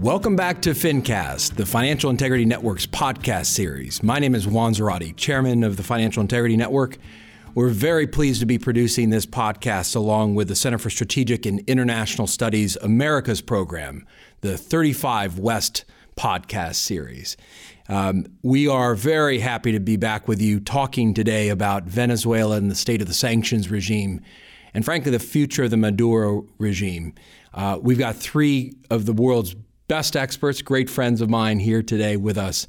Welcome back to FinCast, the Financial Integrity Network's podcast series. My name is Juan Zarate, chairman of the Financial Integrity Network. We're very pleased to be producing this podcast along with the Center for Strategic and International Studies Americas program, the 35 West podcast series. Um, we are very happy to be back with you talking today about Venezuela and the state of the sanctions regime, and frankly, the future of the Maduro regime. Uh, we've got three of the world's best experts, great friends of mine here today with us.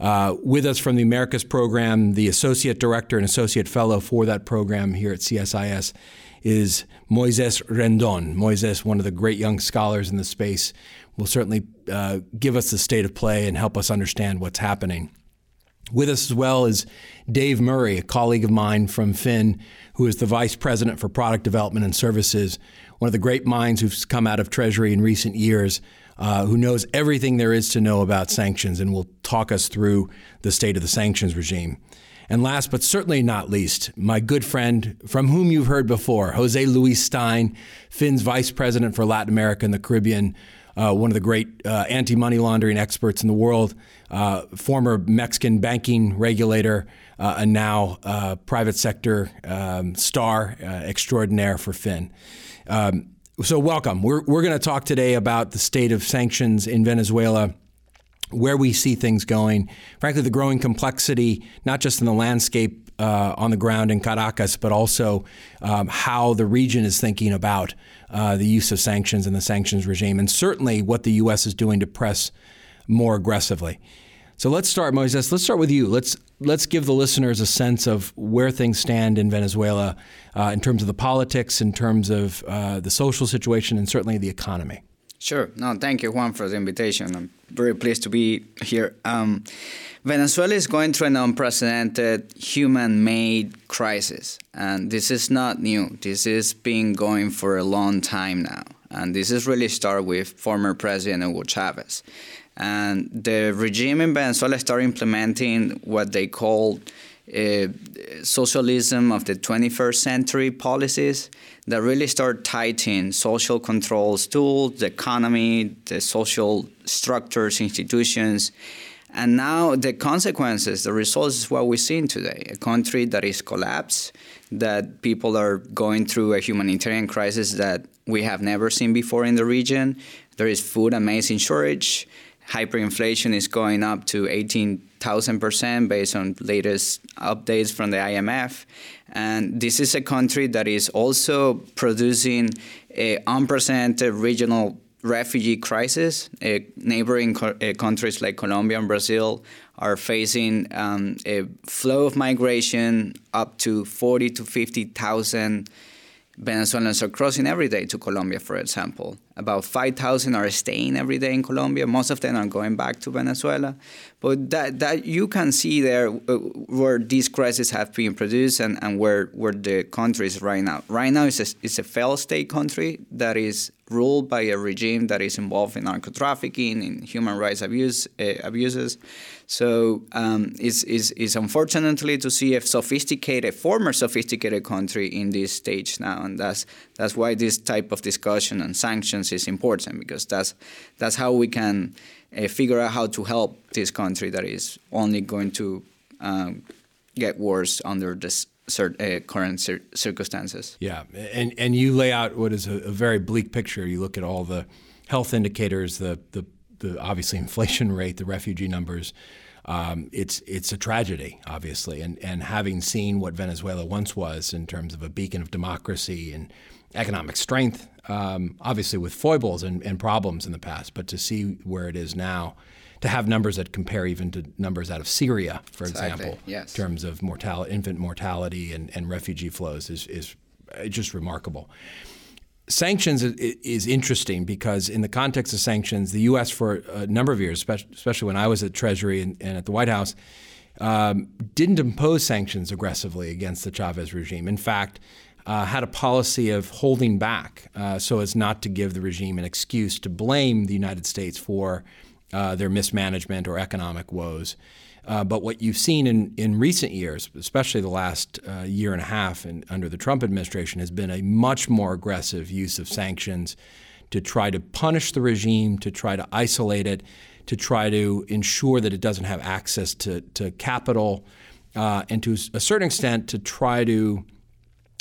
Uh, with us from the Americas program, the associate director and associate fellow for that program here at CSIS is Moises Rendon. Moises, one of the great young scholars in the space, will certainly uh, give us the state of play and help us understand what's happening. With us as well is Dave Murray, a colleague of mine from FIN, who is the vice president for product development and services, one of the great minds who's come out of Treasury in recent years uh, who knows everything there is to know about sanctions and will talk us through the state of the sanctions regime. And last but certainly not least, my good friend from whom you've heard before, Jose Luis Stein, FIN's vice president for Latin America and the Caribbean, uh, one of the great uh, anti money laundering experts in the world, uh, former Mexican banking regulator, uh, and now uh, private sector um, star extraordinaire for FIN. Um, so, welcome. We're, we're going to talk today about the state of sanctions in Venezuela, where we see things going. Frankly, the growing complexity, not just in the landscape uh, on the ground in Caracas, but also um, how the region is thinking about uh, the use of sanctions and the sanctions regime, and certainly what the U.S. is doing to press more aggressively. So let's start, Moises. Let's start with you. Let's let's give the listeners a sense of where things stand in Venezuela uh, in terms of the politics, in terms of uh, the social situation, and certainly the economy. Sure. No, thank you, Juan, for the invitation. I'm very pleased to be here. Um, Venezuela is going through an unprecedented human-made crisis, and this is not new. This has been going for a long time now, and this is really started with former President Hugo Chavez. And the regime in Venezuela started implementing what they call uh, socialism of the 21st century policies that really start tightening social controls tools, the economy, the social structures, institutions. And now the consequences, the results is what we're seeing today. A country that is collapsed, that people are going through a humanitarian crisis that we have never seen before in the region. There is food and medicine shortage hyperinflation is going up to 18,000% based on latest updates from the IMF. And this is a country that is also producing an unprecedented regional refugee crisis. Uh, neighboring co- uh, countries like Colombia and Brazil are facing um, a flow of migration up to 40 to 50,000 Venezuelans are crossing every day to Colombia, for example. About 5,000 are staying every day in Colombia. Most of them are going back to Venezuela. But that, that you can see there uh, where these crises have been produced and, and where, where the country is right now. Right now, it's a, it's a failed state country that is ruled by a regime that is involved in narco trafficking, in human rights abuse, uh, abuses. So um, it's, it's, it's unfortunately to see a sophisticated, former sophisticated country in this stage now, and that's that's why this type of discussion and sanctions is important because that's that's how we can uh, figure out how to help this country that is only going to um, get worse under this uh, current cir- circumstances. Yeah, and and you lay out what is a, a, very bleak picture. You look at all the health indicators, the the, the obviously inflation rate, the refugee numbers. Um, it's it's a tragedy, obviously, and and having seen what Venezuela once was in terms of a beacon of democracy and economic strength, um, obviously with foibles and, and problems in the past, but to see where it is now, to have numbers that compare even to numbers out of Syria, for exactly. example, yes. in terms of mortality, infant mortality and, and refugee flows, is is just remarkable sanctions is interesting because in the context of sanctions, the U.S. for a number of years, especially when I was at Treasury and, at the White House, um, didn't impose sanctions aggressively against the Chavez regime. In fact, uh, had a policy of holding back uh, so as not to give the regime an excuse to blame the United States for uh, their mismanagement or economic woes. Uh, but what you've seen in, in recent years, especially the last uh, year and a half in, under the Trump administration, has been a much more aggressive use of sanctions to try to punish the regime, to try to isolate it, to try to ensure that it doesn't have access to, to capital, uh, and to a certain extent to try to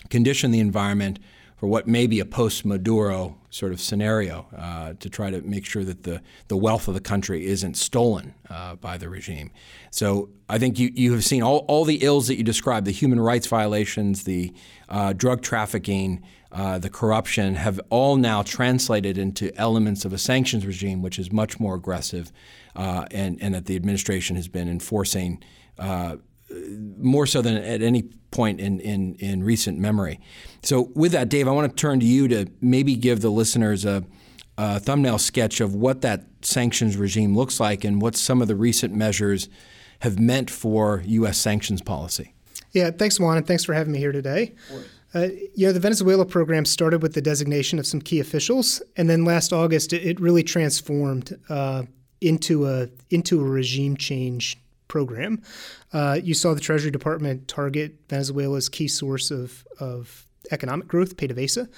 condition the environment for what may be a post Maduro sort of scenario uh, to try to make sure that the, the wealth of the country isn't stolen uh, by the regime. So I think you, you have seen all, all the ills that you described the human rights violations, the uh, drug trafficking, uh, the corruption have all now translated into elements of a sanctions regime which is much more aggressive uh, and, and that the administration has been enforcing uh, more so than at any point in, in, in recent memory. So, with that, Dave, I want to turn to you to maybe give the listeners a, a thumbnail sketch of what that sanctions regime looks like and what some of the recent measures have meant for U.S. sanctions policy. Yeah, thanks, Juan, and thanks for having me here today. Uh, you know, the Venezuela program started with the designation of some key officials, and then last August it, it really transformed uh, into a into a regime change program. Uh, you saw the Treasury Department target Venezuela's key source of, of economic growth, PDVSA,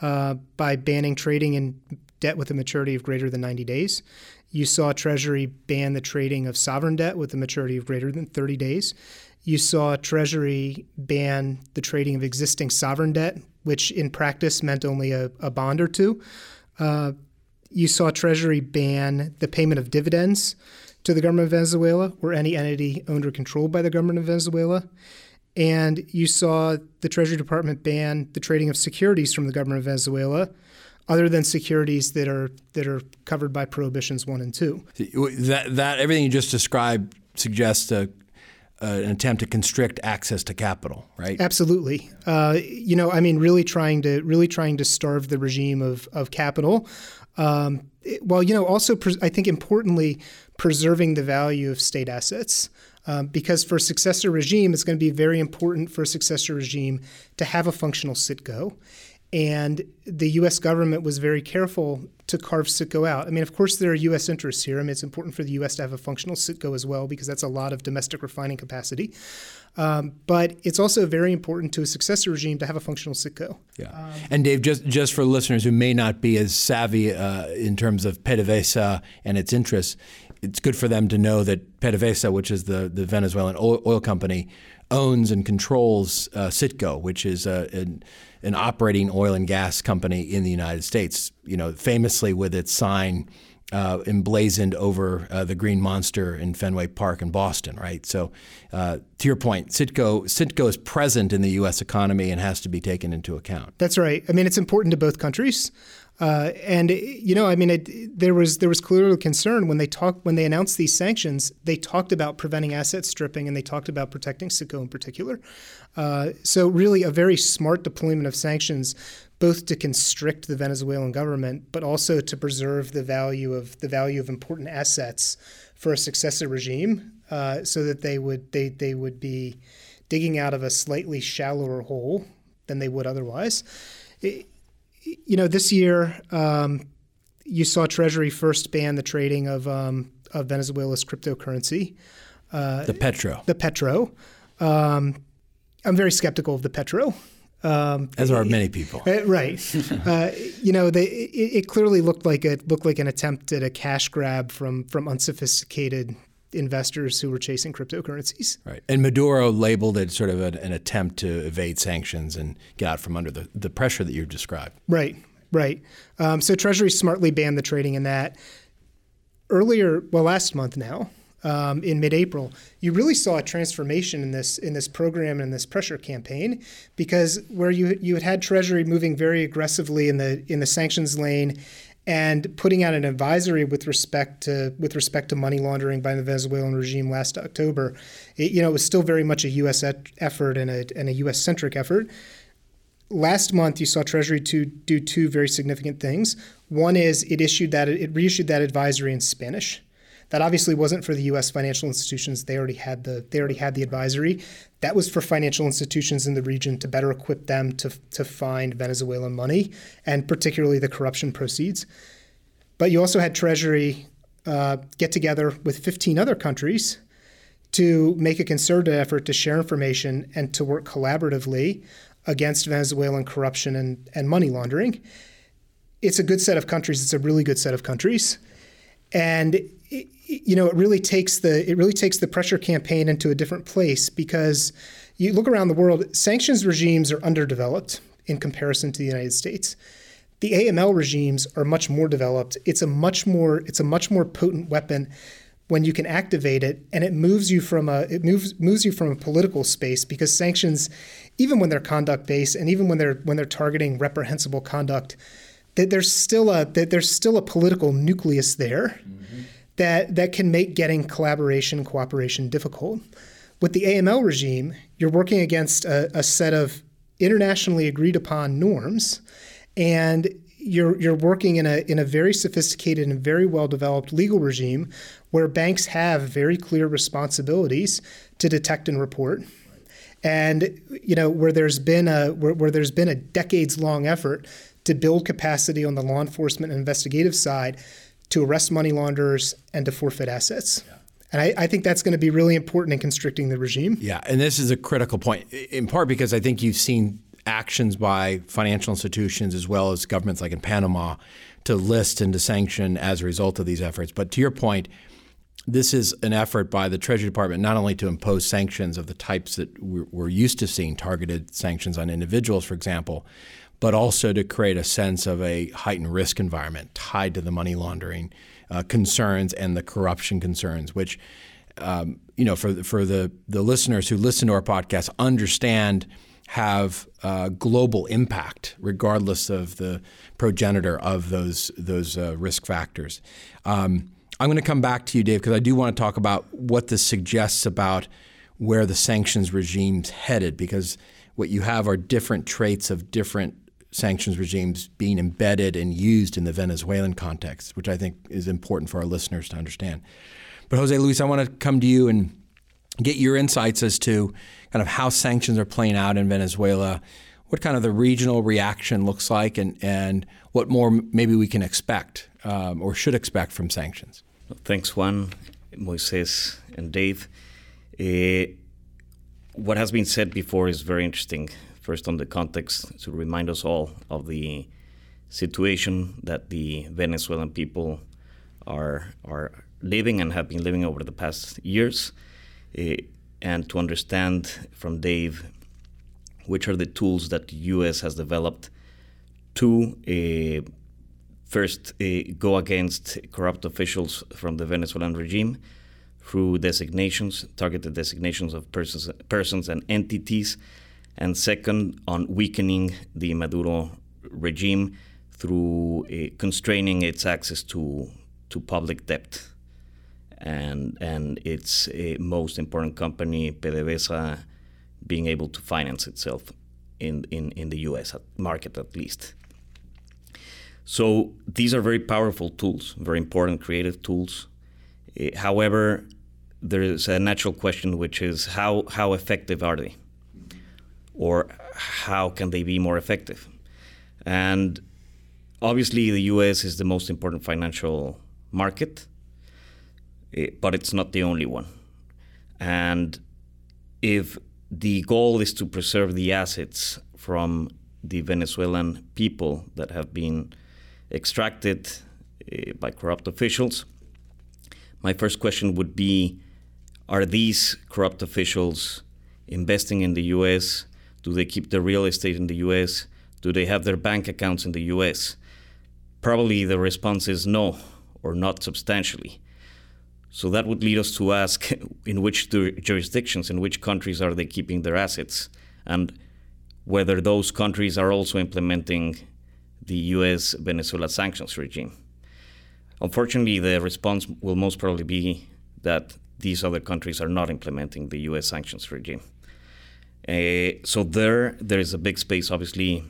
uh, by banning trading in debt with a maturity of greater than 90 days. You saw Treasury ban the trading of sovereign debt with a maturity of greater than 30 days. You saw Treasury ban the trading of existing sovereign debt, which in practice meant only a, a bond or two. Uh, you saw Treasury ban the payment of dividends to the government of Venezuela or any entity owned or controlled by the government of Venezuela. And you saw the Treasury Department ban the trading of securities from the government of Venezuela, other than securities that are that are covered by prohibitions one and two. That that everything you just described suggests a, an attempt to constrict access to capital, right? Absolutely. Uh, you know, I mean, really trying to really trying to starve the regime of of capital. Um, well, you know, also I think importantly, preserving the value of state assets. Um, because for a successor regime, it's going to be very important for a successor regime to have a functional CITGO. And the U.S. government was very careful to carve CITGO out. I mean, of course, there are U.S. interests here. I mean, it's important for the U.S. to have a functional CITGO as well because that's a lot of domestic refining capacity. Um, but it's also very important to a successor regime to have a functional CITGO. Yeah. Um, and Dave, just just for listeners who may not be as savvy uh, in terms of PDVSA and its interests, it's good for them to know that PDVSA, which is the, the Venezuelan oil, company, owns and controls uh, Citgo, which is a, an, an, operating oil and gas company in the United States. You know, famously with its sign uh, emblazoned over uh, the Green Monster in Fenway Park in Boston, right? So, uh, to your point, Citgo Citgo is present in the U.S. economy and has to be taken into account. That's right. I mean, it's important to both countries. Uh, and you know, I mean, it, there was there was clearly concern when they talked when they announced these sanctions. They talked about preventing asset stripping, and they talked about protecting Citgo in particular. Uh, so, really, a very smart deployment of sanctions, both to constrict the Venezuelan government, but also to preserve the value of the value of important assets for a successor regime, uh, so that they would they they would be digging out of a slightly shallower hole than they would otherwise. It, you know, this year um, you saw Treasury first ban the trading of um, of Venezuela's cryptocurrency, uh, the petro. The petro. Um, I'm very skeptical of the petro. Um, As are many people, uh, right? uh, you know, they, it, it, clearly looked like it looked like an attempt at a cash grab from from unsophisticated investors who were chasing cryptocurrencies. Right. And Maduro labeled it sort of an, an attempt to evade sanctions and get out from under the, the pressure that you've described. Right, right. Um, so Treasury smartly banned the trading in that. Earlier, well, last month now, um, in mid-April, you really saw a transformation in this in this program and this pressure campaign, because where you you had had Treasury moving very aggressively in the in the sanctions lane, and putting out an advisory with respect to with respect to money laundering by the Venezuelan regime last October. It, you know, it was still very much a U.S. Et- effort and a, and a U.S. centric effort. Last month, you saw Treasury to do two very significant things. One is it issued that it reissued that advisory in Spanish. That obviously wasn't for the U.S. financial institutions. They already had the they already had the advisory. That was for financial institutions in the region to better equip them to to find Venezuelan money and particularly the corruption proceeds. But you also had Treasury uh, get together with 15 other countries to make a concerted effort to share information and to work collaboratively against Venezuelan corruption and, and money laundering. it's a good set of countries. It's a really good set of countries, and it, you know it really takes the it really takes the pressure campaign into a different place because you look around the world, sanctions regimes are underdeveloped in comparison to the United States. The AML regimes are much more developed. It's a much more it's a much more potent weapon when you can activate it and it moves you from a it moves moves you from a political space because sanctions even when they're conduct based and even when they're when they're targeting reprehensible conduct that there's still a that there's still a political nucleus there mm-hmm. that that can make getting collaboration cooperation difficult with the AML regime you're working against a, a set of internationally agreed upon norms and you're you're working in a in a very sophisticated and very well developed legal regime where banks have very clear responsibilities to detect and report and you know where there's been a where, where there's been a decades long effort to build capacity on the law enforcement and investigative side to arrest money launderers and to forfeit assets. Yeah. And I, I, think that's going to be really important in constricting the regime. Yeah, and this is a critical point, in part because I think you've seen actions by financial institutions as well as governments like in Panama to list and to sanction as a result of these efforts. But to your point, this is an effort by the Treasury Department not only to impose sanctions of the types that we're used to seeing, targeted sanctions on individuals, for example, but also to create a sense of a heightened risk environment tied to the money laundering uh, concerns and the corruption concerns, which, um, you know, for, for the, the listeners who listen to our podcast, understand – have uh, global impact, regardless of the progenitor of those those uh, risk factors. Um, I'm going to come back to you, Dave, because I do want to talk about what this suggests about where the sanctions regime's headed, because what you have are different traits of different sanctions regimes being embedded and used in the Venezuelan context, which I think is important for our listeners to understand. But Jose Luis, I want to come to you and get your insights as to kind of how sanctions are playing out in Venezuela, what kind of the regional reaction looks like, and, and what more maybe we can expect um, or should expect from sanctions. Thanks, Juan, Moises, and Dave. Uh, what has been said before is very interesting. First, on the context, to remind us all of the situation that the Venezuelan people are are living and have been living over the past years. Uh, and to understand from Dave which are the tools that the U.S. has developed to uh, first uh, go against corrupt officials from the Venezuelan regime through designations, targeted designations of persons, persons and entities, and second, on weakening the Maduro regime through uh, constraining its access to to public debt and and its uh, most important company, PDVSA, being able to finance itself in, in, in the U.S. market at least. So these are very powerful tools, very important creative tools. Uh, however, there is a natural question, which is how how effective are they, or how can they be more effective? And obviously, the U.S. is the most important financial market Eh, but it's not the only one. And if the goal is to preserve the assets from the Venezuelan people that have been extracted uh, by corrupt officials, my first question would be Are these corrupt officials investing in the US? Do they keep their real estate in the US? Do they have their bank accounts in the US? Probably the response is no, or not substantially. So that would lead us to ask in which jurisdictions, in which countries are they keeping their assets, and whether those countries are also implementing the US Venezuela sanctions regime. Unfortunately, the response will most probably be that these other countries are not implementing the US sanctions regime. Uh, so there, there is a big space, obviously,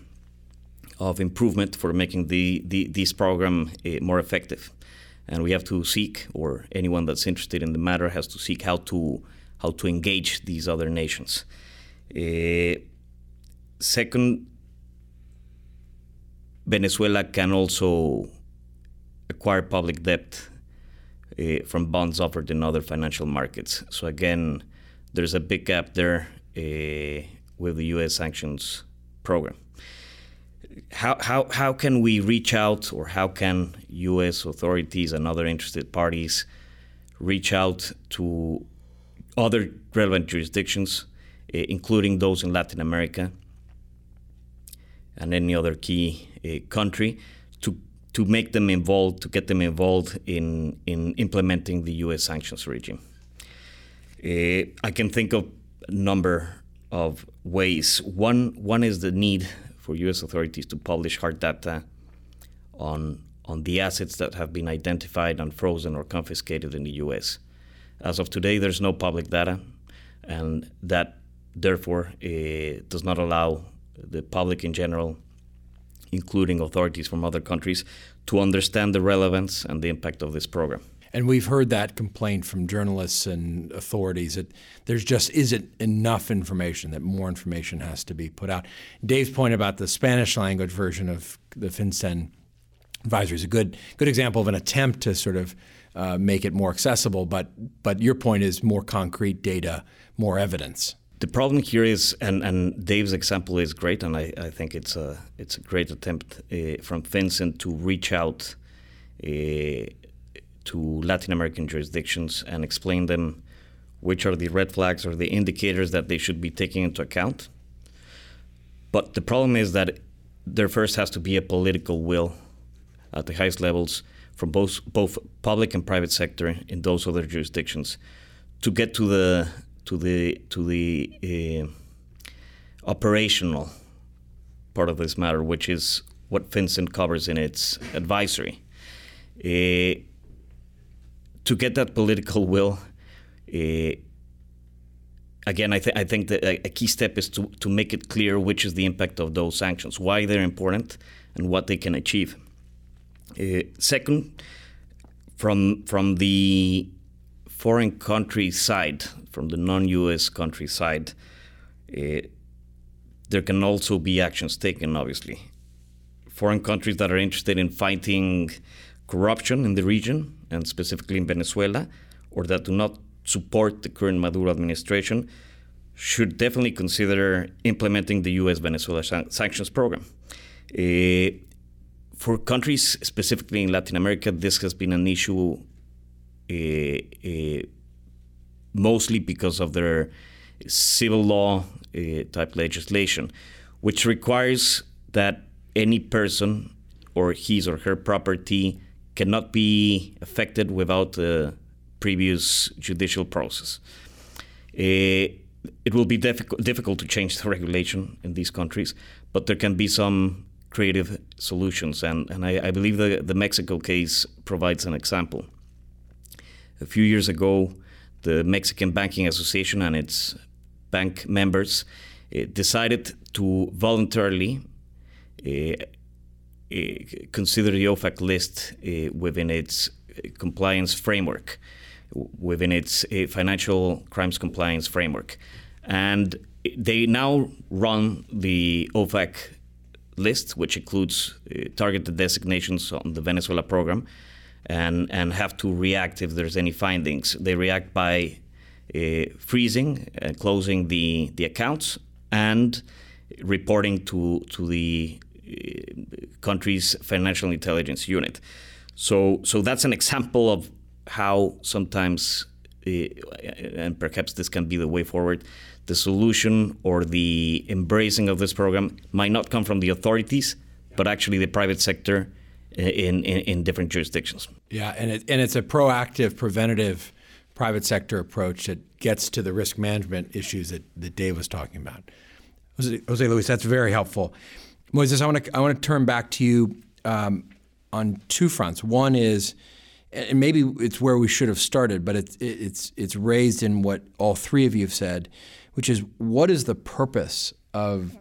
of improvement for making the, the this program uh, more effective and we have to seek, or anyone that's interested in the matter has to seek how to how to engage these other nations. Uh, second, Venezuela can also acquire public debt uh, from bonds offered in other financial markets. So again, there's a big gap there with the U.S. sanctions program. how, how, how can we reach out or how can U.S. authorities and other interested parties reach out to other relevant jurisdictions, including those in Latin America and any other key uh, country, to to make them involved, to get them involved in in implementing the U.S. sanctions regime. Uh, I can think of number of ways. One one is the need for U.S. authorities to publish hard data on on the assets that have been identified and frozen or confiscated in the U.S. As of today, there's no public data, and that therefore uh, does not allow the public in general, including authorities from other countries, to understand the relevance and the impact of this program. And we've heard that complaint from journalists and authorities that there's just isn't enough information, that more information has to be put out. Dave's point about the Spanish language version of the FinCEN advisory is a good, good example of an attempt to sort of uh, make it more accessible, but, but your point is more concrete data, more evidence. The problem here is, and, and Dave's example is great, and I, I think it's a, it's a great attempt uh, from FinCEN to reach out uh, to Latin American jurisdictions and explain them which are the red flags or the indicators that they should be taking into account. But the problem is that there first has to be a political will at the highest levels from both both public and private sector in those other jurisdictions to get to the to the to the uh, operational part of this matter, which is what FinCEN covers in its advisory. Uh, to get that political will, uh, again, I, th- I, think that a, key step is to, to make it clear which is the impact of those sanctions, why they're important, and what they can achieve. Uh, second, from from the foreign country side, from the non-U.S. country side, uh, there can also be actions taken. Obviously, foreign countries that are interested in fighting corruption in the region and specifically in Venezuela, or that do not support the current Maduro administration, should definitely consider implementing the U.S. Venezuela san- sanctions program. Uh, for countries specifically in Latin America, this has been an issue uh, uh, mostly because of their civil law type legislation, which requires that any person or his or her property cannot be affected without a previous judicial process. Uh, it will be difficult, to change the regulation in these countries, but there can be some creative solutions. And, and I, I believe the, the Mexico case provides an example. A few years ago, the Mexican Banking Association and its bank members uh, decided to voluntarily uh, consider the OFAC list uh, within its compliance framework, within its uh, financial crimes compliance framework. And they now run the OFAC list, which includes uh, targeted designations on the Venezuela program, and, and have to react if there's any findings. They react by uh, freezing and closing the, the accounts and reporting to, to the uh, country's financial intelligence unit. So, so that's an example of how sometimes, uh, and perhaps this can be the way forward, the solution or the embracing of this program might not come from the authorities, but actually the private sector in, in, in different jurisdictions. Yeah, and, it, and it's a proactive, preventative private sector approach that gets to the risk management issues that, that Dave was talking about. Jose Luis, that's very helpful. Moises, I want to I want to turn back to you um, on two fronts. One is, and maybe it's where we should have started, but it's it's it's raised in what all three of you have said, which is what is the purpose of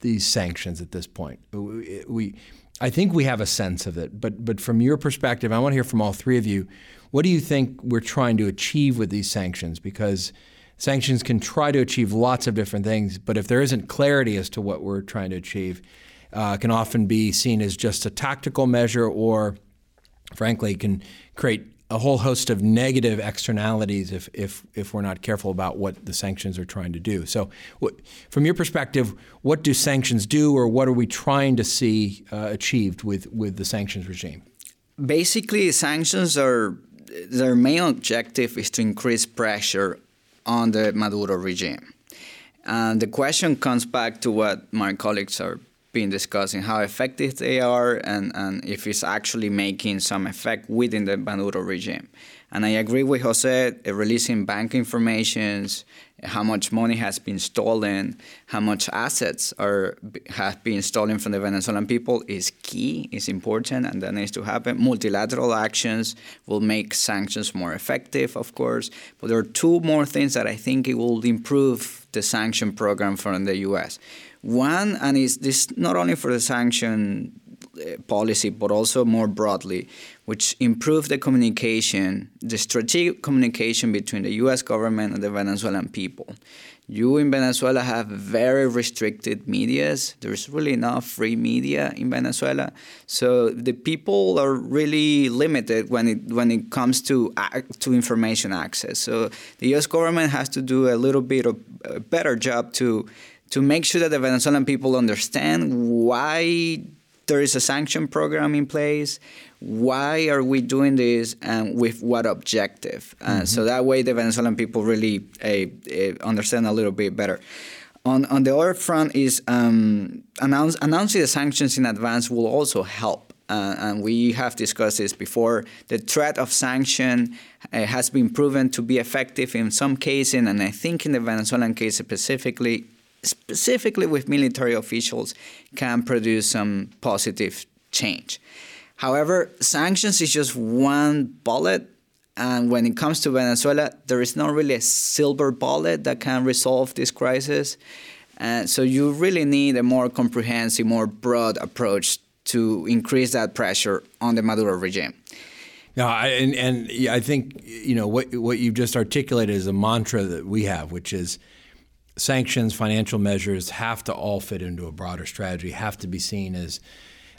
these sanctions at this point? We, I think we have a sense of it, but but from your perspective, I want to hear from all three of you. What do you think we're trying to achieve with these sanctions? Because sanctions can try to achieve lots of different things, but if there isn't clarity as to what we're trying to achieve, uh, can often be seen as just a tactical measure, or frankly, can create a whole host of negative externalities if, if, if we're not careful about what the sanctions are trying to do. So, what, from your perspective, what do sanctions do, or what are we trying to see uh, achieved with, with the sanctions regime? Basically, sanctions are their main objective is to increase pressure on the Maduro regime. And the question comes back to what my colleagues are been discussing how effective they are and, and if it's actually making some effect within the Maduro regime. And I agree with Jose, uh, releasing bank informations, how much money has been stolen, how much assets are have been stolen from the Venezuelan people is key, is important, and that needs to happen. Multilateral actions will make sanctions more effective, of course. But there are two more things that I think it will improve the sanction program from the U.S. One, and is this not only for the sanction uh, policy, but also more broadly, which improve the communication, the strategic communication between the U.S. government and the Venezuelan people. You in Venezuela have very restricted medias. There's really not free media in Venezuela, so the people are really limited when it when it comes to to information access. So the U.S. government has to do a little bit of a better job to to make sure that the Venezuelan people understand why there is a sanction program in place, why are we doing this, and with what objective. Uh, mm-hmm. Uh, so that way, the Venezuelan people really uh, uh, understand a little bit better. On, on the other front is um, announce, announcing the sanctions in advance will also help. Uh, and we have discussed this before. The threat of sanction uh, has been proven to be effective in some cases, and I think in the Venezuelan case specifically, specifically with military officials, can produce some positive change. However, sanctions is just one bullet, and when it comes to Venezuela, there is not really a silver bullet that can resolve this crisis. And so you really need a more comprehensive, more broad approach to increase that pressure on the Maduro regime. Yeah, and and I think you know what what you've just articulated is a mantra that we have, which is sanctions, financial measures have to all fit into a broader strategy, have to be seen as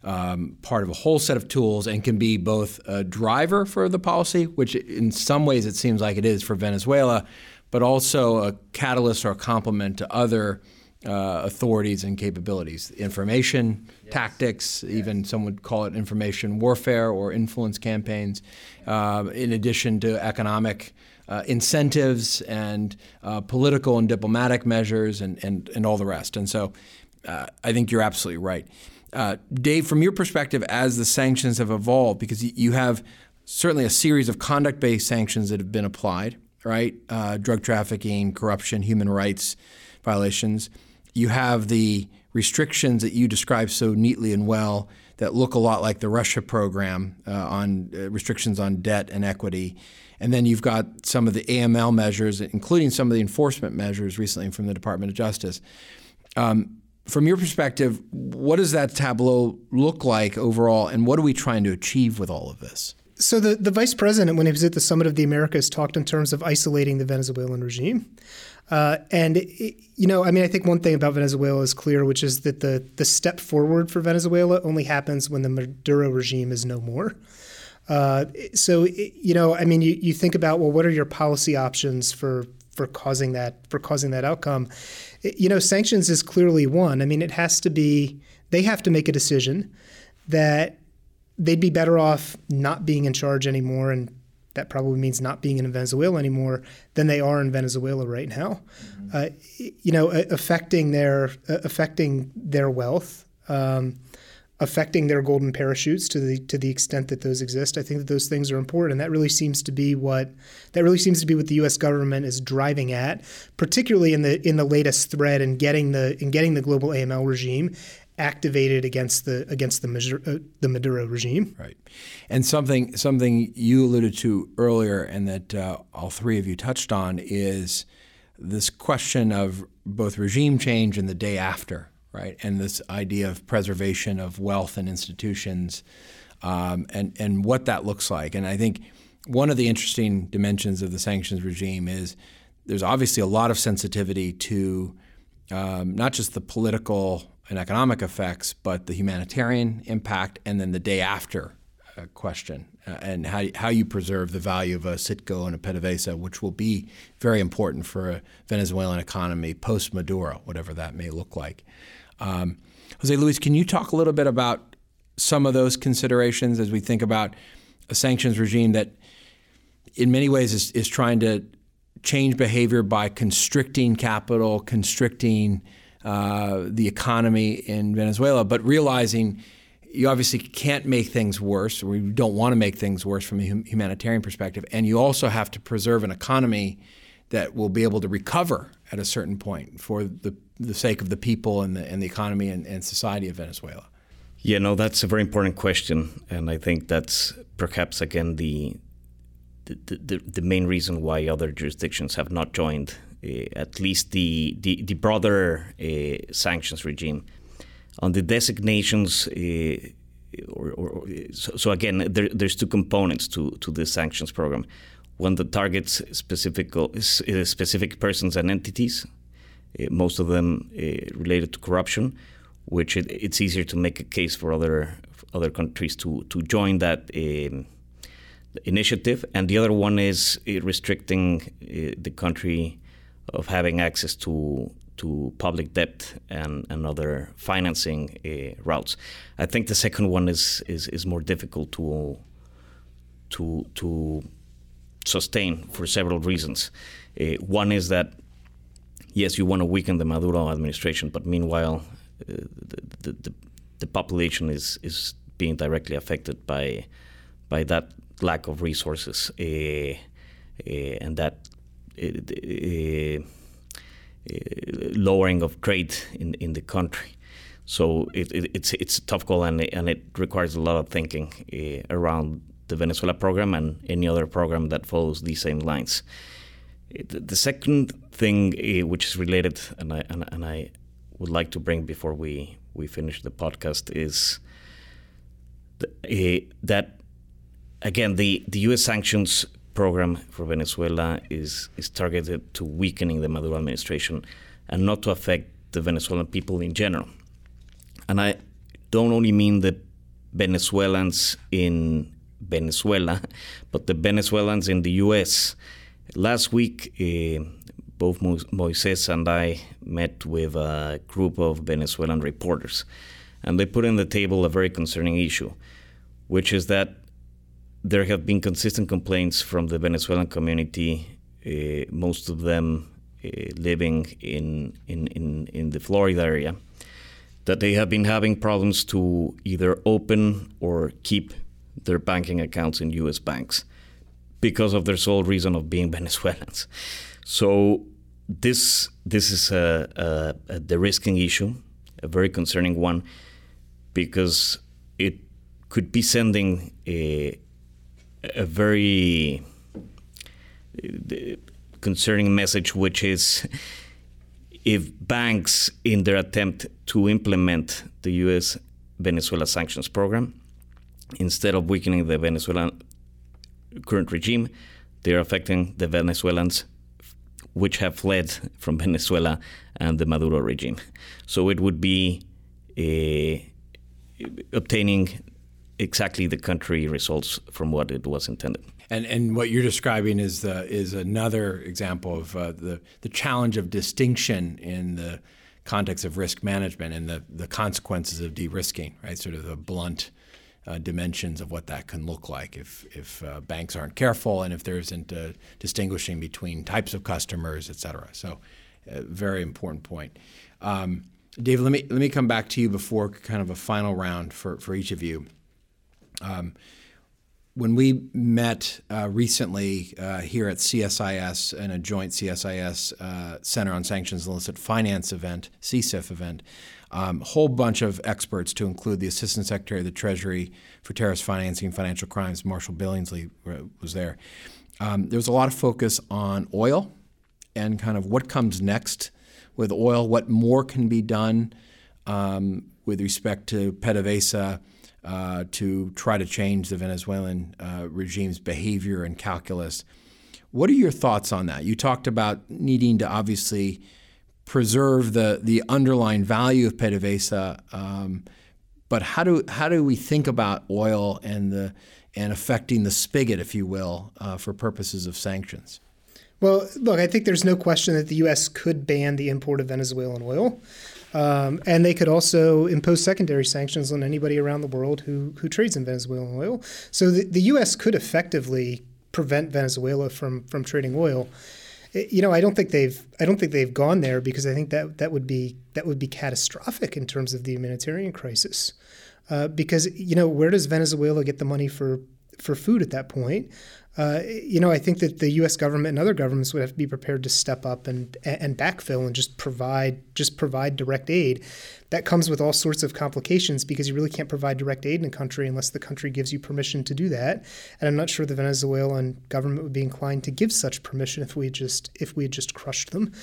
um, part of a whole set of tools and can be both a driver for the policy, which in some ways it seems like it is for Venezuela, but also a catalyst or a complement to other uh, authorities and capabilities. Information, yes. tactics, yes. even some would call it information warfare or influence campaigns, uh, in addition to economic uh, incentives and uh, political and diplomatic measures and, and, and all the rest. And so uh, I think you're absolutely right. Uh, Dave, from your perspective, as the sanctions have evolved, because you have certainly a series of conduct based sanctions that have been applied, right? Uh, drug trafficking, corruption, human rights violations. You have the restrictions that you describe so neatly and well that look a lot like the Russia program uh, on restrictions on debt and equity. And then you've got some of the AML measures, including some of the enforcement measures recently from the Department of Justice. Um, from your perspective, what does that tableau look like overall, and what are we trying to achieve with all of this? So the, the vice president, when he was at the Summit of the Americas, talked in terms of isolating the Venezuelan regime. Uh, and it, you know, I mean, I think one thing about Venezuela is clear, which is that the the step forward for Venezuela only happens when the Maduro regime is no more. Uh, so you know, I mean, you, you think about well, what are your policy options for for causing that for causing that outcome? You know, sanctions is clearly one. I mean, it has to be they have to make a decision that they'd be better off not being in charge anymore, and that probably means not being in Venezuela anymore than they are in Venezuela right now. Mm-hmm. Uh, you know, affecting their affecting their wealth. Um, affecting their golden parachutes to the to the extent that those exist. I think that those things are important, and that really seems to be what that really seems to be what the U.S. government is driving at, particularly in the in the latest thread and getting the in getting the global AML regime activated against the against the Maduro, uh, the Maduro regime. Right, and something something you alluded to earlier, and that uh, all three of you touched on is this question of both regime change and the day after right? And this idea of preservation of wealth and institutions, um, and and what that looks like. And I think one of the interesting dimensions of the sanctions regime is there's obviously a lot of sensitivity to um, not just the political and economic effects, but the humanitarian impact, and then the day after uh, question uh, and how, how you preserve the value of a Citgo and a PDVSA, which will be very important for a Venezuelan economy post Maduro, whatever that may look like. Um, Jose Luis, can you talk a little bit about some of those considerations as we think about a sanctions regime that, in many ways, is, is trying to change behavior by constricting capital, constricting uh, the economy in Venezuela, but realizing you obviously can't make things worse, or you don't want to make things worse from a humanitarian perspective, and you also have to preserve an economy that will be able to recover at a certain point for the, the sake of the people and the, and the economy and, and society of Venezuela. Yeah, no, that's a very important question, and I think that's perhaps again the the, the, the main reason why other jurisdictions have not joined uh, at least the the, the broader uh, sanctions regime on the designations. Uh, or, or, so, so, again, there, there's two components to, to the sanctions program. One that targets specific specific persons and entities, most of them related to corruption, which it, it's easier to make a case for other other countries to to join that um, initiative. And the other one is uh, restricting uh, the country of having access to to public debt and, and other financing uh, routes. I think the second one is, is, is more difficult to to to sustain for several reasons. Uh, one is that yes, you want to weaken the Maduro administration, but meanwhile, uh, the, the, the population is is being directly affected by by that lack of resources uh, and that lowering of trade in, in the country. So it, it, it's it's a tough call and and it requires a lot of thinking uh, around the Venezuela program and any other program that follows these same lines. The, second thing uh, which is related, and I and, and, I would like to bring before we we finish the podcast is uh, that again the the U.S. sanctions program for Venezuela is is targeted to weakening the Maduro administration and not to affect the Venezuelan people in general. And I don't only mean the Venezuelans in Venezuela, but the Venezuelans in the U.S. Last week, uh, both Moises and I met with a group of Venezuelan reporters, and they put on the table a very concerning issue, which is that there have been consistent complaints from the Venezuelan community, uh, most of them uh, living in, in, in, in the Florida area, that they have been having problems to either open or keep their banking accounts in U.S. banks because of their sole reason of being Venezuelans. So this this is a, a, a de-risking issue, a very concerning one, because it could be sending a, a very concerning message, which is if banks, in their attempt to implement the U.S. Venezuela sanctions program, instead of weakening the Venezuelan current regime, they're affecting the Venezuelans which have fled from Venezuela and the Maduro regime. So it would be uh, obtaining exactly the country results from what it was intended. And and what you're describing is the is another example of uh, the the challenge of distinction in the context of risk management and the the consequences of de-risking, right? Sort of the blunt. Uh, dimensions of what that can look like if if uh, banks aren't careful and if there isn't uh, distinguishing between types of customers, et cetera. So, a very important point. Um, Dave, let me let me come back to you before kind of a final round for for each of you. Um, when we met uh, recently uh, here at CSIS in a joint CSIS uh, Center on Sanctions and Illicit Finance event, CSIF event, um, whole bunch of experts to include the Assistant Secretary of the Treasury for Terrorist Financing and Financial Crimes, Marshall Billingslea, was there. Um, there was a lot of focus on oil and kind of what comes next with oil, what more can be done um, with respect to PDVSA uh, to try to change the Venezuelan uh, regime's behavior and calculus. What are your thoughts on that? You talked about needing to obviously preserve the, the underlying value of PDVSA, um, but how do how do we think about oil and the and affecting the spigot, if you will, uh, for purposes of sanctions? Well, look, I think there's no question that the U.S. could ban the import of Venezuelan oil. Um, and they could also impose secondary sanctions on anybody around the world who, who trades in Venezuelan oil. So the, the U.S. could effectively prevent Venezuela from, from trading oil. You know, I don't think they've I don't think they've gone there because I think that that would be that would be catastrophic in terms of the humanitarian crisis. Uh, because you know, where does Venezuela get the money for for food at that point? Uh, you know, I think that the U.S. government and other governments would have to be prepared to step up and and backfill and just provide just provide direct aid. That comes with all sorts of complications because you really can't provide direct aid in a country unless the country gives you permission to do that. And I'm not sure the Venezuelan government would be inclined to give such permission if we just if we had just crushed them.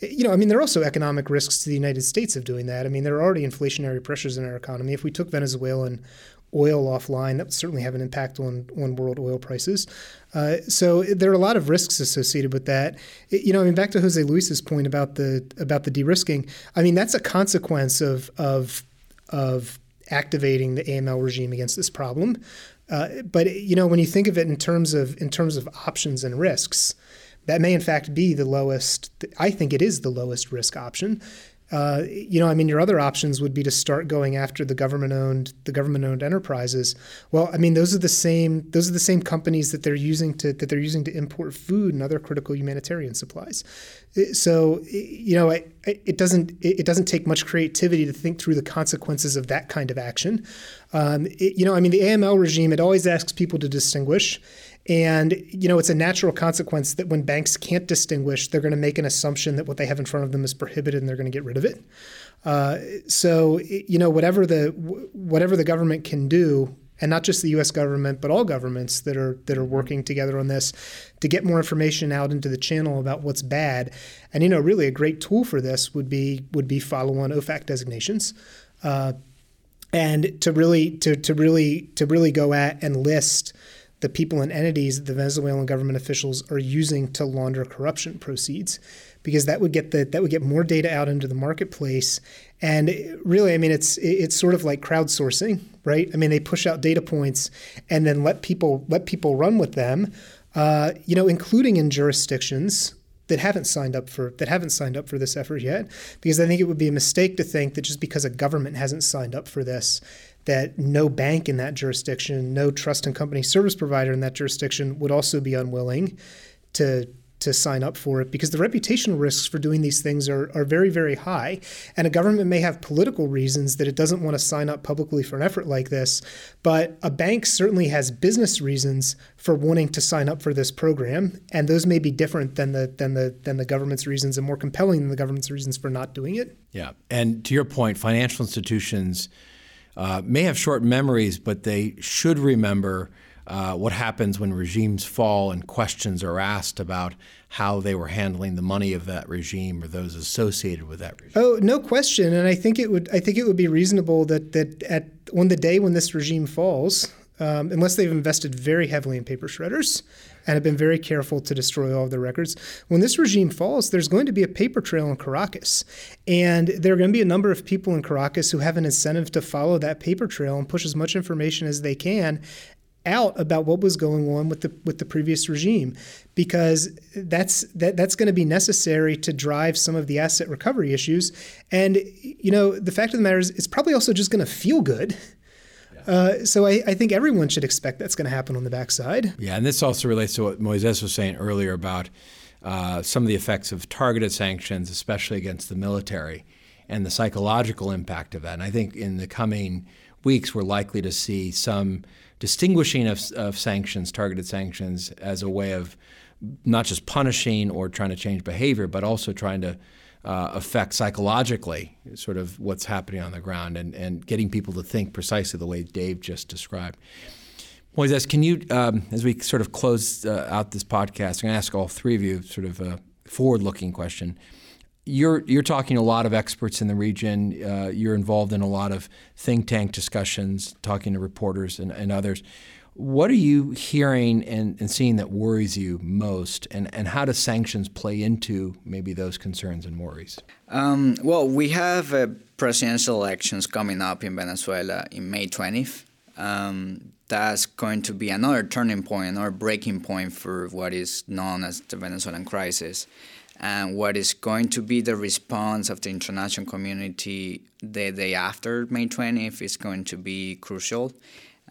You know, I mean, there are also economic risks to the United States of doing that. I mean, there are already inflationary pressures in our economy. If we took Venezuelan oil offline, that would certainly have an impact on, on world oil prices. Uh, so there are a lot of risks associated with that. It, you know, I mean, back to Jose Luis's point about the about the de-risking. I mean, that's a consequence of of of activating the AML regime against this problem. Uh, but you know, when you think of it in terms of in terms of options and risks, that may in fact be the lowest. I think it is the lowest risk option uh, you know, I mean, your other options would be to start going after the government-owned the government-owned enterprises. Well, I mean, those are the same those are the same companies that they're using to that they're using to import food and other critical humanitarian supplies. So, you know, it, it doesn't it doesn't take much creativity to think through the consequences of that kind of action. Um, it, you know, I mean, the AML regime it always asks people to distinguish. And you know, it's a natural consequence that when banks can't distinguish, they're going to make an assumption that what they have in front of them is prohibited, and they're going to get rid of it. Uh, so you know, whatever the whatever the government can do, and not just the U.S. government, but all governments that are that are working together on this to get more information out into the channel about what's bad. And you know, really, a great tool for this would be would be follow-on OFAC designations. Uh, and to really to, to really to really go at and list the people and entities that the Venezuelan government officials are using to launder corruption proceeds because that would get the that would get more data out into the marketplace. And really I mean it's it's sort of like crowdsourcing right? I mean they push out data points and then let people let people run with them uh, you know including in jurisdictions that haven't signed up for that haven't signed up for this effort yet. Because I think it would be a mistake to think that just because a government hasn't signed up for this that no bank in that jurisdiction, no trust and company service provider in that jurisdiction would also be unwilling to to sign up for it because the reputational risks for doing these things are, are very, very high. And a government may have political reasons that it doesn't want to sign up publicly for an effort like this, but a bank certainly has business reasons for wanting to sign up for this program. And those may be different than the than the than the government's reasons and more compelling than the government's reasons for not doing it. Yeah. And to your point, financial institutions uh, may have short memories, but they should remember uh, what happens when regimes fall and questions are asked about how they were handling the money of that regime or those associated with that regime. Oh, no question. And I think it would I think it would be reasonable that that at on the day when this regime falls, um, unless they've invested very heavily in paper shredders and have been very careful to destroy all of their records. When this regime falls, there's going to be a paper trail in Caracas. And there are going to be a number of people in Caracas who have an incentive to follow that paper trail and push as much information as they can out about what was going on with the with the previous regime because that's that that's going to be necessary to drive some of the asset recovery issues and you know the fact of the matter is it's probably also just going to feel good uh, so I, I, think everyone should expect that's going to happen on the backside. Yeah, and this also relates to what Moises was saying earlier about uh, some of the effects of targeted sanctions, especially against the military, and the psychological impact of that. And I think in the coming weeks, we're likely to see some distinguishing of, of sanctions, targeted sanctions, as a way of not just punishing or trying to change behavior, but also trying to uh, affect psychologically sort of what's happening on the ground and, and getting people to think precisely the way Dave just described. Moises, can you, um, as we sort of close uh, out this podcast, I'm going to ask all three of you sort of a forward-looking question. You're you're talking to a lot of experts in the region. Uh, you're involved in a lot of think tank discussions, talking to reporters and, and others. What are you hearing and, and seeing that worries you most, and, and how do sanctions play into maybe those concerns and worries? Um, well, we have a presidential elections coming up in Venezuela in May 20th. Um, that's going to be another turning point, another breaking point for what is known as the Venezuelan crisis. And what is going to be the response of the international community the day after May 20th is going to be crucial.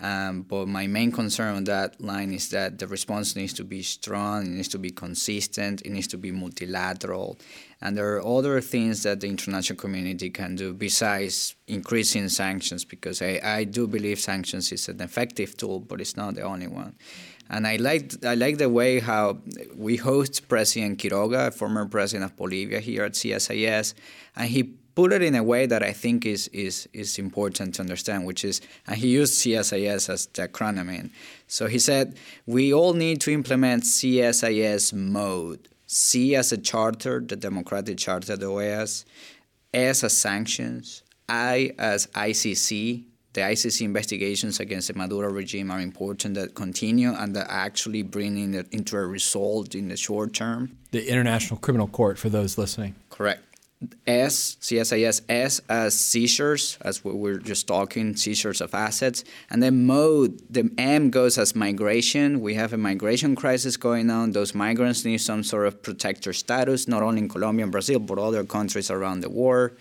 Um, but my main concern on that line is that the response needs to be strong, it needs to be consistent, it needs to be multilateral. And there are other things that the international community can do besides increasing sanctions, because I, I do believe sanctions is an effective tool, but it's not the only one. And I like I like the way how we host President Quiroga, former president of Bolivia, here at CSIS, and he put it in a way that I think is is is important to understand, which is and he used CSIS as the acronym. So he said we all need to implement CSIS mode. C as a charter, the democratic charter of the OAS, S as sanctions, I as ICC. The ICC investigations against the Maduro regime are important that continue and that actually bringing it into a result in the short term. The International Criminal Court, for those listening. Correct. S, CSIS, S as seizures, as we were just talking, seizures of assets. And then mode, the M goes as migration. We have a migration crisis going on. Those migrants need some sort of protector status, not only in Colombia and Brazil, but other countries around the world.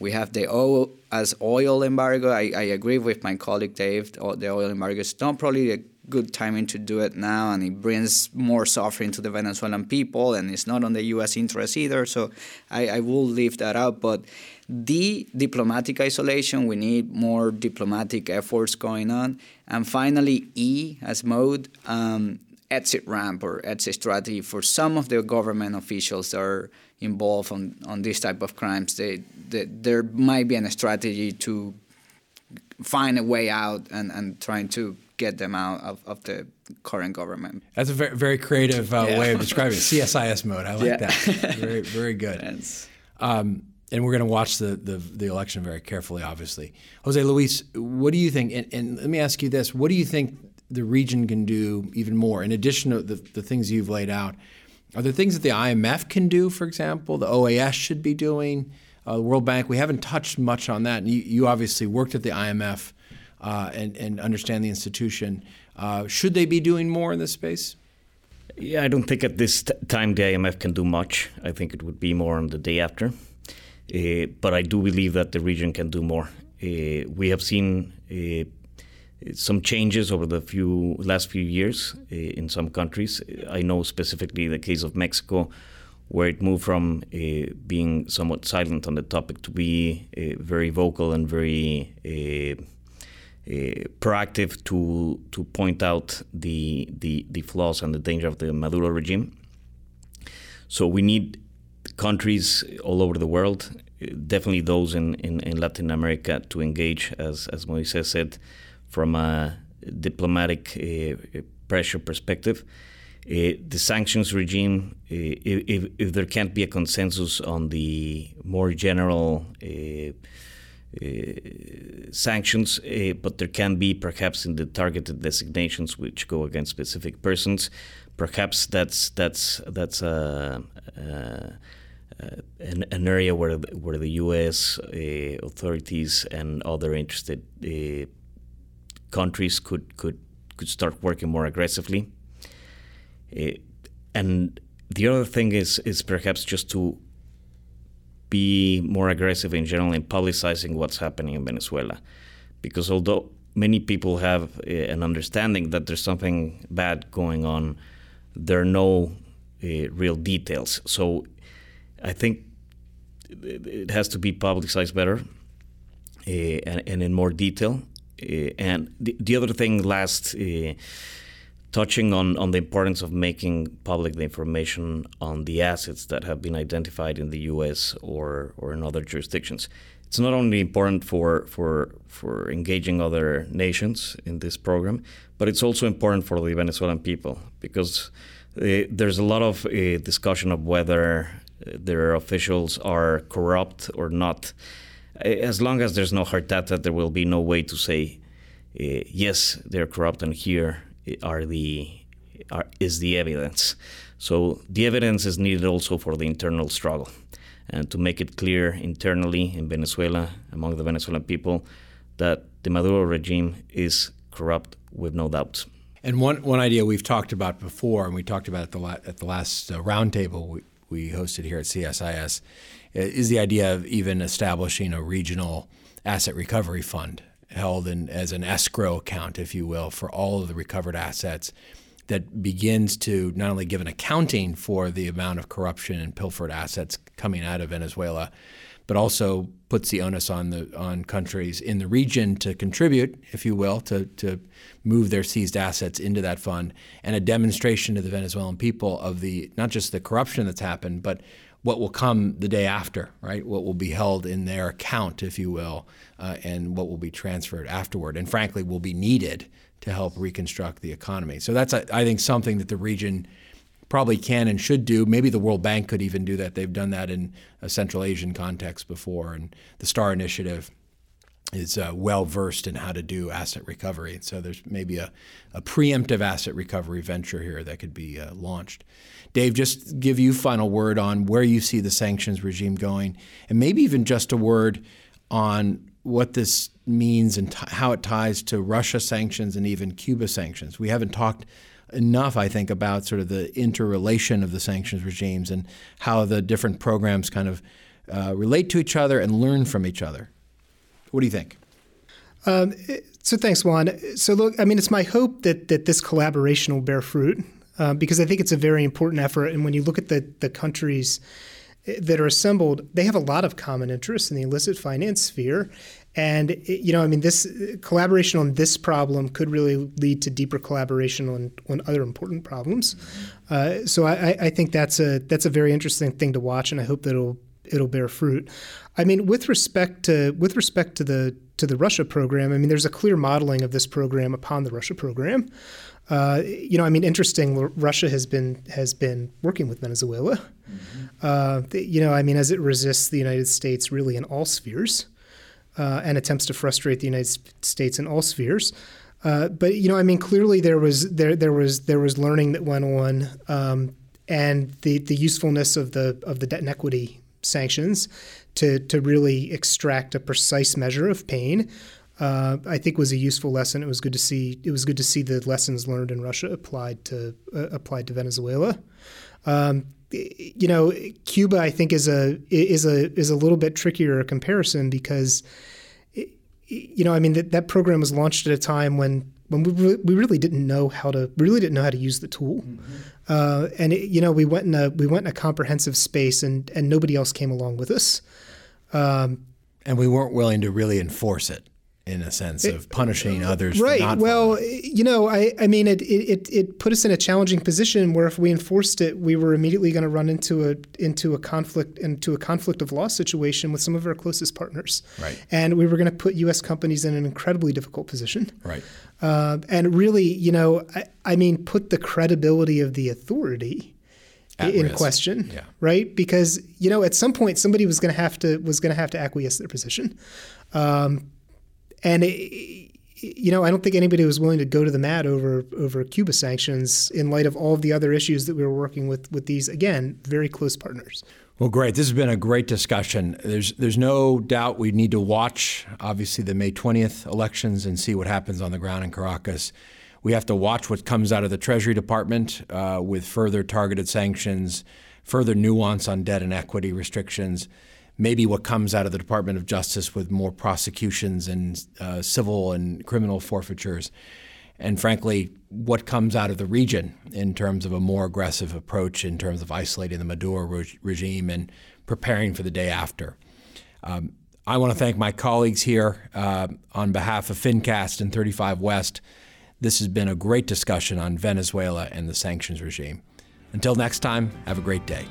We have the O as oil embargo. I, I agree with my colleague Dave. The oil embargo is not probably good timing to do it now, and it brings more suffering to the Venezuelan people, and it's not on the U.S. interest either. So I, I will leave that out. But the diplomatic isolation, we need more diplomatic efforts going on. And finally, E as mode. Um, exit ramp or exit strategy for some of the government officials that are involved on, on this type of crimes. They, they, there might be a strategy to find a way out and, and trying to get them out of, of the current government. That's a very, very creative uh, yeah. way of describing it. CSIS mode. I like yeah. that. Very, very good. Um, and we're going to watch the, the, the election very carefully, obviously. Jose Luis, what do you think? And, and, let me ask you this: What do you think the region can do even more, in addition to the, the things you've laid out? Are there things that the IMF can do, for example, the OAS should be doing, uh, the World Bank? We haven't touched much on that. And you, you obviously worked at the IMF uh, and, and understand the institution. Uh, should they be doing more in this space? Yeah, I don't think at this t- time the IMF can do much. I think it would be more on the day after. Uh, but I do believe that the region can do more. Uh, we have seen uh, some changes over the few last few years uh, in some countries. I know specifically the case of Mexico, where it moved from being somewhat silent on the topic to be very vocal and very uh, proactive to to point out the, the the flaws and the danger of the Maduro regime. So we need countries all over the world, definitely those in, in, in Latin America, to engage, as as Moises said, from a diplomatic uh, pressure perspective. Uh, the sanctions regime, uh, if, if there can't be a consensus on the more general uh, uh, sanctions, uh, but there can be perhaps in the targeted designations which go against specific persons. Perhaps that's that's that's a, a, an, an, area where where the U.S. Uh, authorities and other interested countries could could could start working more aggressively. and the other thing is is perhaps just to be more aggressive in general in publicizing what's happening in Venezuela. Because although many people have uh, an understanding that there's something bad going on, there are no uh, real details. So I think it has to be publicized better uh, and, and, in more detail. and the, the, other thing, last touching on, on the importance of making public the information on the assets that have been identified in the U.S. or, or in other jurisdictions. It's not only important for, for, for engaging other nations in this program, but it's also important for the Venezuelan people because uh, there's a lot of uh, discussion of whether uh, their officials are corrupt or not. As long as there's no hard data, there will be no way to say, uh, yes, they're corrupt and here are the are, is the evidence. So the evidence is needed also for the internal struggle, and to make it clear internally in Venezuela, among the Venezuelan people, that the Maduro regime is corrupt with no doubt. And one, one idea we've talked about before, and we talked about at the, la- at the last uh, roundtable we, we hosted here at CSIS, is the idea of even establishing a regional asset recovery fund held in, as an escrow account, if you will, for all of the recovered assets that begins to not only give an accounting for the amount of corruption and pilfered assets coming out of Venezuela, but also puts the onus on the on countries in the region to contribute, if you will, to to move their seized assets into that fund, and a demonstration to the Venezuelan people of the not just the corruption that's happened, but what will come the day after, right? What will be held in their account, if you will, uh, and what will be transferred afterward, and frankly, will be needed to help reconstruct the economy. So that's, I think, something that the region probably can and should do. Maybe the World Bank could even do that. They've done that in a Central Asian context before, and the STAR Initiative is uh, well versed in how to do asset recovery. So there's maybe a, a preemptive asset recovery venture here that could be uh, launched. Dave, just give you final word on where you see the sanctions regime going, and maybe even just a word on what this means and t- how it ties to Russia sanctions and even Cuba sanctions. We haven't talked enough, I think, about sort of the interrelation of the sanctions regimes and how the different programs kind of uh, relate to each other and learn from each other. What do you think? Um, so thanks, Juan. So look, I mean, it's my hope that that this collaboration will bear fruit uh, because I think it's a very important effort. And when you look at the the countries that are assembled, they have a lot of common interests in the illicit finance sphere. And you know, I mean, this collaboration on this problem could really lead to deeper collaboration on, on other important problems. Uh, so I, I, think that's a that's a very interesting thing to watch, and I hope that it'll it'll bear fruit. I mean, with respect to with respect to the to the Russia program, I mean, there's a clear modeling of this program upon the Russia program. Uh, you know, I mean, interesting. Russia has been has been working with Venezuela. Mm-hmm. Uh, you know, I mean, as it resists the United States really in all spheres, uh, and attempts to frustrate the United States in all spheres. Uh, but you know, I mean, clearly there was there there was there was learning that went on, um, and the the usefulness of the of the debt and equity sanctions to to really extract a precise measure of pain uh, I think was a useful lesson. It was good to see. It was good to see the lessons learned in Russia applied to uh, applied to Venezuela. Um, you know, Cuba I think is a is a is a little bit trickier a comparison because, you know, I mean that that program was launched at a time when when we, re- we really didn't know how to really didn't know how to use the tool, mm-hmm. uh, and it, you know we went in a we went in a comprehensive space and and nobody else came along with us, um, and we weren't willing to really enforce it in a sense of punishing others. Right. well, you know, I, I mean, it, it, it put us in a challenging position where if we enforced it, we were immediately going to run into a into a conflict into a conflict of law situation with some of our closest partners. Right. And we were going to put U.S. companies in an incredibly difficult position. Right. Uh, and really, you know, I, I mean, put the credibility of the authority. At in risk. question, yeah. right? Because you know, at some point, somebody was going to have to was going to have to acquiesce their position. Um, and it, you know, I don't think anybody was willing to go to the mat over over Cuba sanctions in light of all of the other issues that we were working with with these again very close partners. Well, great. This has been a great discussion. There's there's no doubt we need to watch obviously the May 20th elections and see what happens on the ground in Caracas. We have to watch what comes out of the Treasury Department uh, with further targeted sanctions, further nuance on debt and equity restrictions maybe what comes out of the Department of Justice with more prosecutions and uh, civil and criminal forfeitures. And frankly, what comes out of the region in terms of a more aggressive approach in terms of isolating the Maduro re- regime and preparing for the day after. Um, I want to thank my colleagues here uh, on behalf of FinCast and 35 West. This has been a great discussion on Venezuela and the sanctions regime. Until next time, have a great day.